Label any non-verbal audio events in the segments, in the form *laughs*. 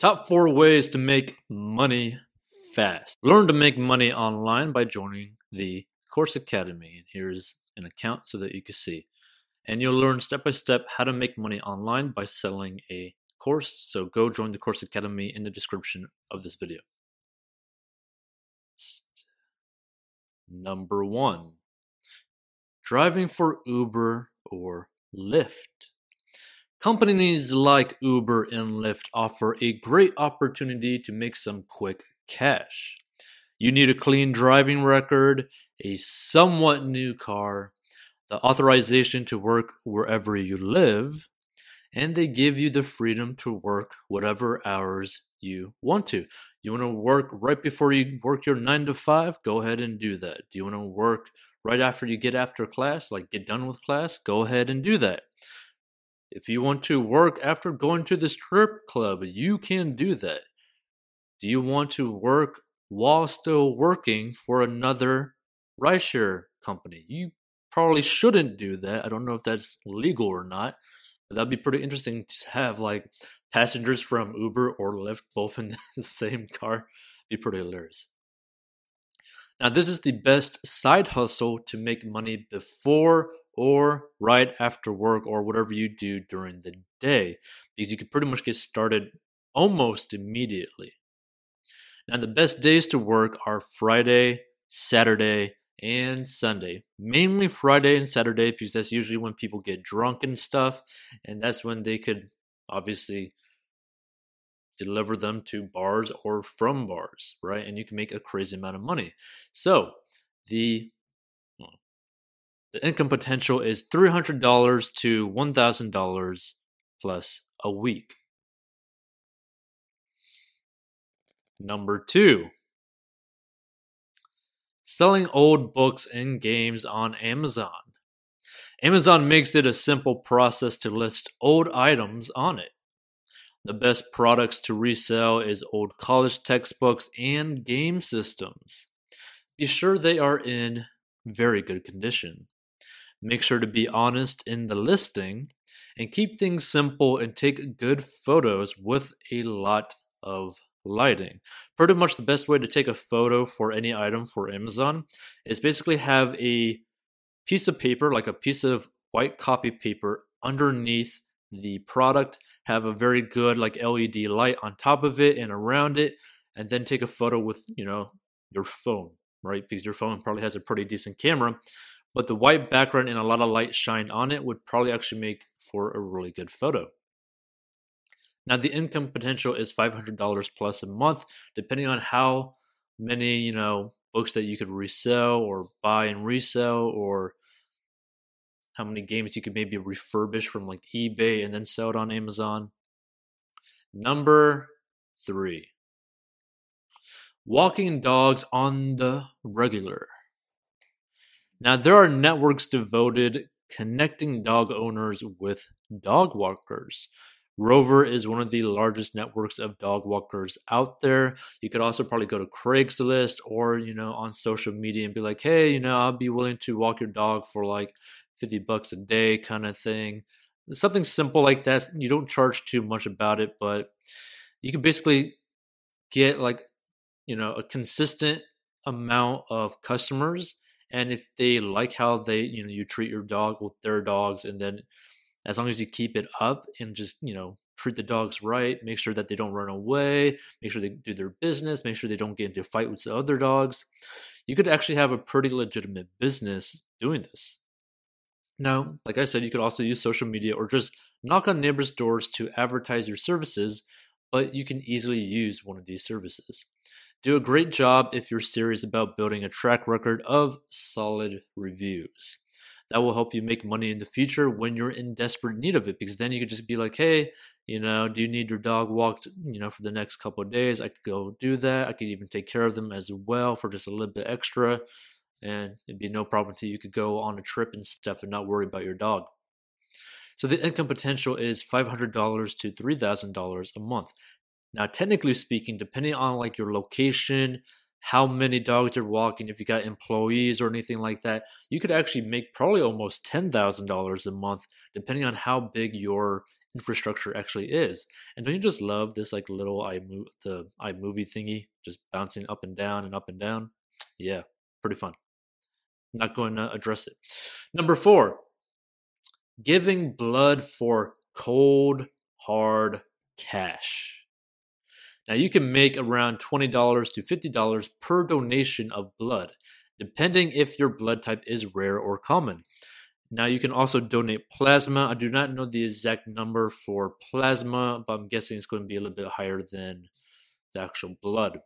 Top four ways to make money fast. Learn to make money online by joining the Course Academy. And here's an account so that you can see. And you'll learn step by step how to make money online by selling a course. So go join the Course Academy in the description of this video. Number one driving for Uber or Lyft. Companies like Uber and Lyft offer a great opportunity to make some quick cash. You need a clean driving record, a somewhat new car, the authorization to work wherever you live, and they give you the freedom to work whatever hours you want to. You want to work right before you work your 9 to 5? Go ahead and do that. Do you want to work right after you get after class, like get done with class? Go ahead and do that. If you want to work after going to the strip club, you can do that. Do you want to work while still working for another rideshare company? You probably shouldn't do that. I don't know if that's legal or not, but that'd be pretty interesting to have like passengers from Uber or Lyft both in *laughs* the same car. Be pretty hilarious. Now, this is the best side hustle to make money before or right after work or whatever you do during the day because you can pretty much get started almost immediately. Now, the best days to work are Friday, Saturday, and Sunday. Mainly Friday and Saturday because that's usually when people get drunk and stuff, and that's when they could obviously deliver them to bars or from bars, right? And you can make a crazy amount of money. So, the the income potential is $300 to $1,000 plus a week. Number two, selling old books and games on Amazon. Amazon makes it a simple process to list old items on it. The best products to resell is old college textbooks and game systems. Be sure they are in very good condition. Make sure to be honest in the listing and keep things simple and take good photos with a lot of lighting. Pretty much the best way to take a photo for any item for Amazon is basically have a piece of paper, like a piece of white copy paper, underneath the product, have a very good like LED light on top of it and around it, and then take a photo with, you know, your phone, right? Because your phone probably has a pretty decent camera but the white background and a lot of light shined on it would probably actually make for a really good photo. Now the income potential is $500 plus a month, depending on how many, you know, books that you could resell or buy and resell or how many games you could maybe refurbish from like eBay and then sell it on Amazon. Number three, walking dogs on the regular. Now, there are networks devoted connecting dog owners with dog walkers. Rover is one of the largest networks of dog walkers out there. You could also probably go to Craigslist or, you know, on social media and be like, hey, you know, I'll be willing to walk your dog for like 50 bucks a day kind of thing. Something simple like that. You don't charge too much about it, but you can basically get like, you know, a consistent amount of customers and if they like how they you know you treat your dog with their dogs and then as long as you keep it up and just you know treat the dogs right make sure that they don't run away make sure they do their business make sure they don't get into a fight with the other dogs you could actually have a pretty legitimate business doing this. Now like i said you could also use social media or just knock on neighbors doors to advertise your services but you can easily use one of these services do a great job if you're serious about building a track record of solid reviews. That will help you make money in the future when you're in desperate need of it because then you could just be like, hey, you know, do you need your dog walked, you know, for the next couple of days? I could go do that. I could even take care of them as well for just a little bit extra. And it'd be no problem to you. You could go on a trip and stuff and not worry about your dog. So the income potential is $500 to $3,000 a month. Now, technically speaking, depending on like your location, how many dogs you're walking, if you got employees or anything like that, you could actually make probably almost ten thousand dollars a month, depending on how big your infrastructure actually is. And don't you just love this like little iMovie the iMovie thingy just bouncing up and down and up and down? Yeah, pretty fun. Not going to address it. Number four, giving blood for cold, hard cash. Now you can make around $20 to $50 per donation of blood, depending if your blood type is rare or common. Now you can also donate plasma. I do not know the exact number for plasma, but I'm guessing it's going to be a little bit higher than the actual blood.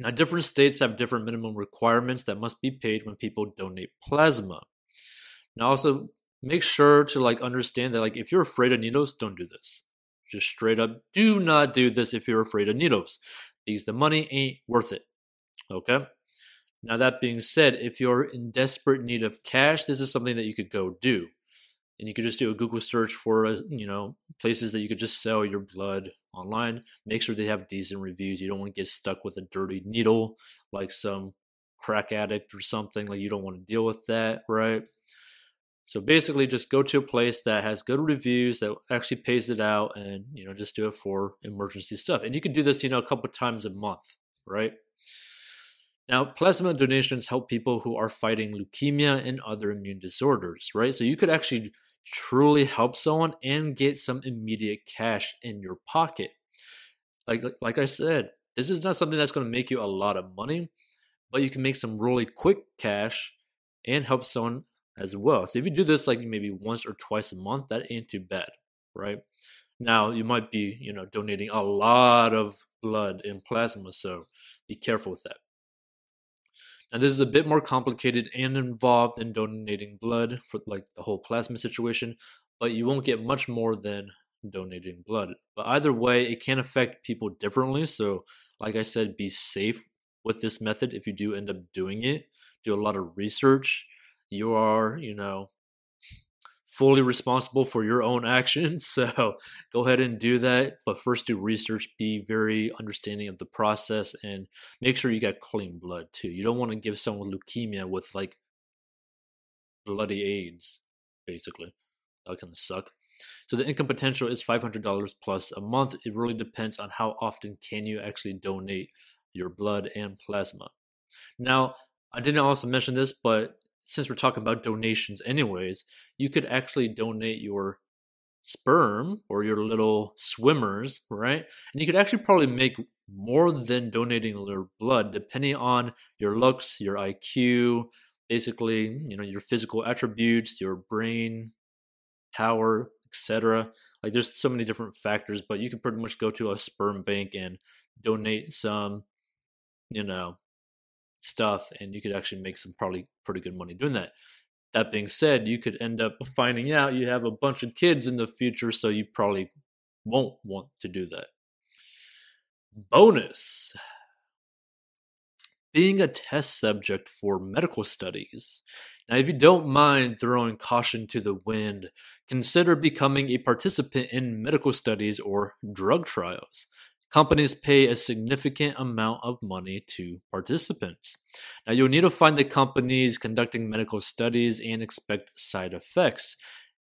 Now, different states have different minimum requirements that must be paid when people donate plasma. Now, also make sure to like understand that like if you're afraid of needles, don't do this. Just straight up, do not do this if you're afraid of needles, because the money ain't worth it. Okay. Now, that being said, if you're in desperate need of cash, this is something that you could go do. And you could just do a Google search for, uh, you know, places that you could just sell your blood online. Make sure they have decent reviews. You don't want to get stuck with a dirty needle like some crack addict or something. Like, you don't want to deal with that, right? So basically, just go to a place that has good reviews that actually pays it out, and you know, just do it for emergency stuff. And you can do this, you know, a couple times a month, right? Now, plasma donations help people who are fighting leukemia and other immune disorders, right? So you could actually truly help someone and get some immediate cash in your pocket. Like like I said, this is not something that's going to make you a lot of money, but you can make some really quick cash and help someone as well. So if you do this like maybe once or twice a month, that ain't too bad, right? Now you might be, you know, donating a lot of blood and plasma, so be careful with that. Now, this is a bit more complicated and involved than donating blood for like the whole plasma situation, but you won't get much more than donating blood. But either way, it can affect people differently. So, like I said, be safe with this method if you do end up doing it. Do a lot of research. You are, you know, fully responsible for your own actions. *laughs* So go ahead and do that. But first, do research, be very understanding of the process, and make sure you got clean blood too. You don't want to give someone leukemia with like bloody AIDS, basically. That kind of suck. So the income potential is $500 plus a month. It really depends on how often can you actually donate your blood and plasma. Now, I didn't also mention this, but since we're talking about donations anyways, you could actually donate your sperm or your little swimmers, right? And you could actually probably make more than donating your blood depending on your looks, your IQ, basically, you know, your physical attributes, your brain power, etc. Like there's so many different factors, but you can pretty much go to a sperm bank and donate some, you know, stuff and you could actually make some probably pretty good money doing that. That being said, you could end up finding out you have a bunch of kids in the future, so you probably won't want to do that. Bonus being a test subject for medical studies. Now, if you don't mind throwing caution to the wind, consider becoming a participant in medical studies or drug trials companies pay a significant amount of money to participants. Now, you'll need to find the companies conducting medical studies and expect side effects.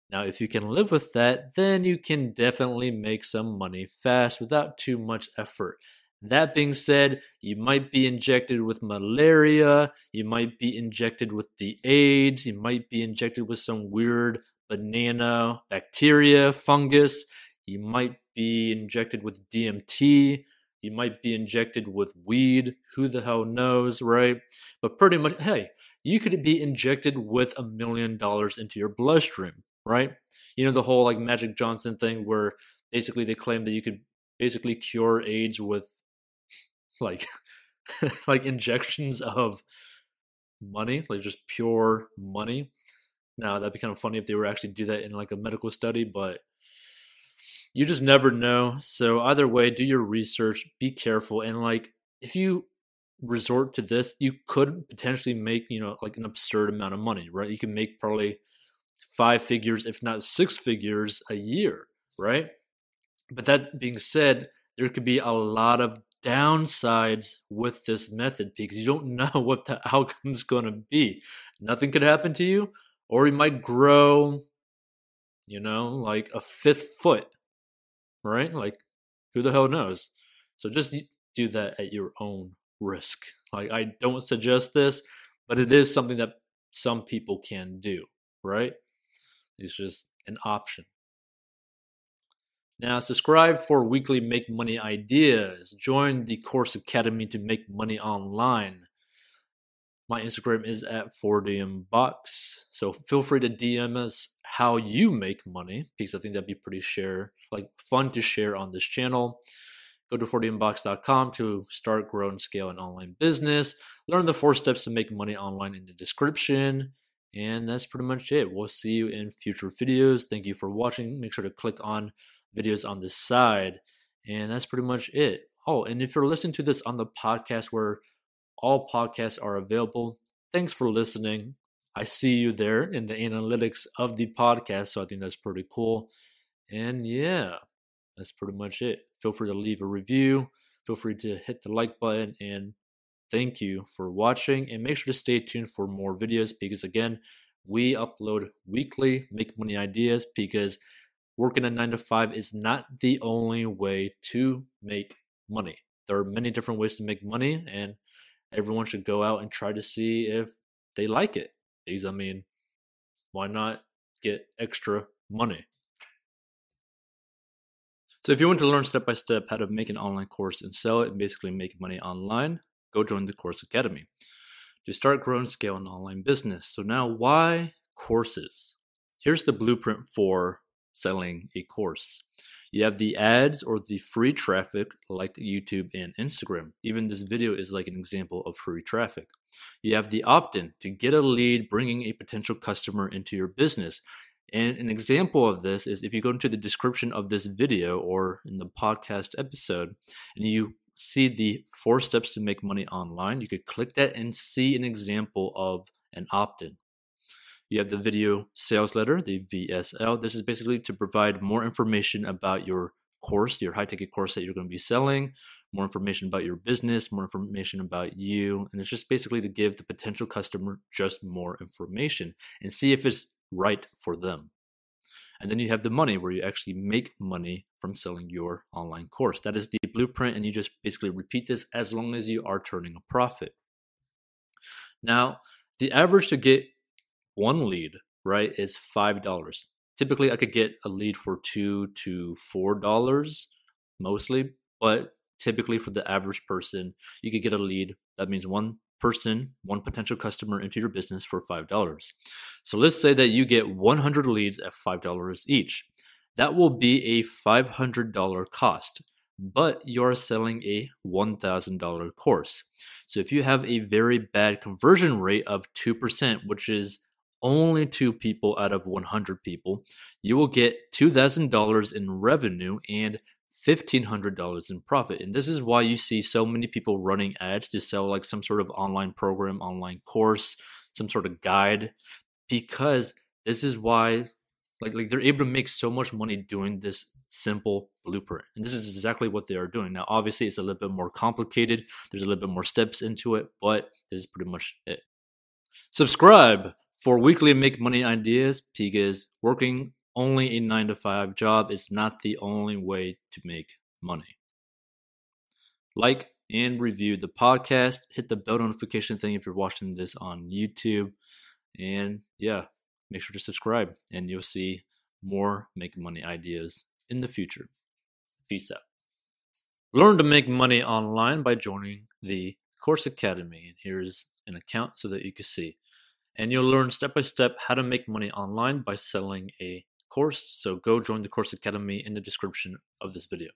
Now, if you can live with that, then you can definitely make some money fast without too much effort. That being said, you might be injected with malaria, you might be injected with the AIDS, you might be injected with some weird banana bacteria, fungus, you might be injected with DMT. You might be injected with weed. Who the hell knows, right? But pretty much, hey, you could be injected with a million dollars into your bloodstream, right? You know, the whole like Magic Johnson thing where basically they claim that you could basically cure AIDS with *laughs* like *laughs* like injections of money, like just pure money. Now that'd be kind of funny if they were actually do that in like a medical study, but you just never know. So either way, do your research, be careful, and like if you resort to this, you could potentially make you know like an absurd amount of money, right? You can make probably five figures, if not six figures, a year, right? But that being said, there could be a lot of downsides with this method because you don't *laughs* know what the outcome is going to be. Nothing could happen to you, or you might grow you know, like a fifth foot, right? Like, who the hell knows? So just do that at your own risk. Like, I don't suggest this, but it is something that some people can do, right? It's just an option. Now, subscribe for weekly Make Money ideas. Join the Course Academy to make money online. My Instagram is at 4DMBox. So feel free to DM us how you make money because I think that'd be pretty share like fun to share on this channel. Go to 4DMBox.com to start, grow, and scale an online business. Learn the four steps to make money online in the description. And that's pretty much it. We'll see you in future videos. Thank you for watching. Make sure to click on videos on the side. And that's pretty much it. Oh, and if you're listening to this on the podcast where all podcasts are available, thanks for listening. I see you there in the analytics of the podcast. So I think that's pretty cool. And yeah, that's pretty much it. Feel free to leave a review. Feel free to hit the like button and thank you for watching and make sure to stay tuned for more videos because again, we upload weekly make money ideas because working a 9 to 5 is not the only way to make money. There are many different ways to make money and everyone should go out and try to see if they like it. Because I mean, why not get extra money? So if you want to learn step by step how to make an online course and sell it and basically make money online, go join the Course Academy to start, growing scale an online business. So now, why courses? Here's the blueprint for selling a course. You have the ads or the free traffic like YouTube and Instagram. Even this video is like an example of free traffic. You have the opt in to get a lead, bringing a potential customer into your business. And an example of this is if you go into the description of this video or in the podcast episode and you see the four steps to make money online, you could click that and see an example of an opt in. You have the video sales letter, the VSL. This is basically to provide more information about your course, your high ticket course that you're going to be selling, more information about your business, more information about you. And it's just basically to give the potential customer just more information and see if it's right for them. And then you have the money where you actually make money from selling your online course. That is the blueprint, and you just basically repeat this as long as you are turning a profit. Now, the average to get one lead, right, is $5. Typically, I could get a lead for 2 to $4 mostly, but typically for the average person, you could get a lead. That means one person, one potential customer into your business for $5. So let's say that you get 100 leads at $5 each. That will be a $500 cost, but you're selling a $1,000 course. So if you have a very bad conversion rate of 2%, which is only two people out of 100 people, you will get $2,000 in revenue and $1,500 in profit. And this is why you see so many people running ads to sell like some sort of online program, online course, some sort of guide, because this is why like, like they're able to make so much money doing this simple blueprint. And this is exactly what they are doing. Now, obviously, it's a little bit more complicated. There's a little bit more steps into it, but this is pretty much it. Subscribe for weekly make money ideas because working only a nine to five job is not the only way to make money. Like and review the podcast. Hit the bell notification thing if you're watching this on YouTube. And yeah, make sure to subscribe and you'll see more make money ideas in the future. Peace out. Learn to make money online by joining the Course Academy. And here's an account so that you can see. And you'll learn step by step how to make money online by selling a course. So go join the Course Academy in the description of this video.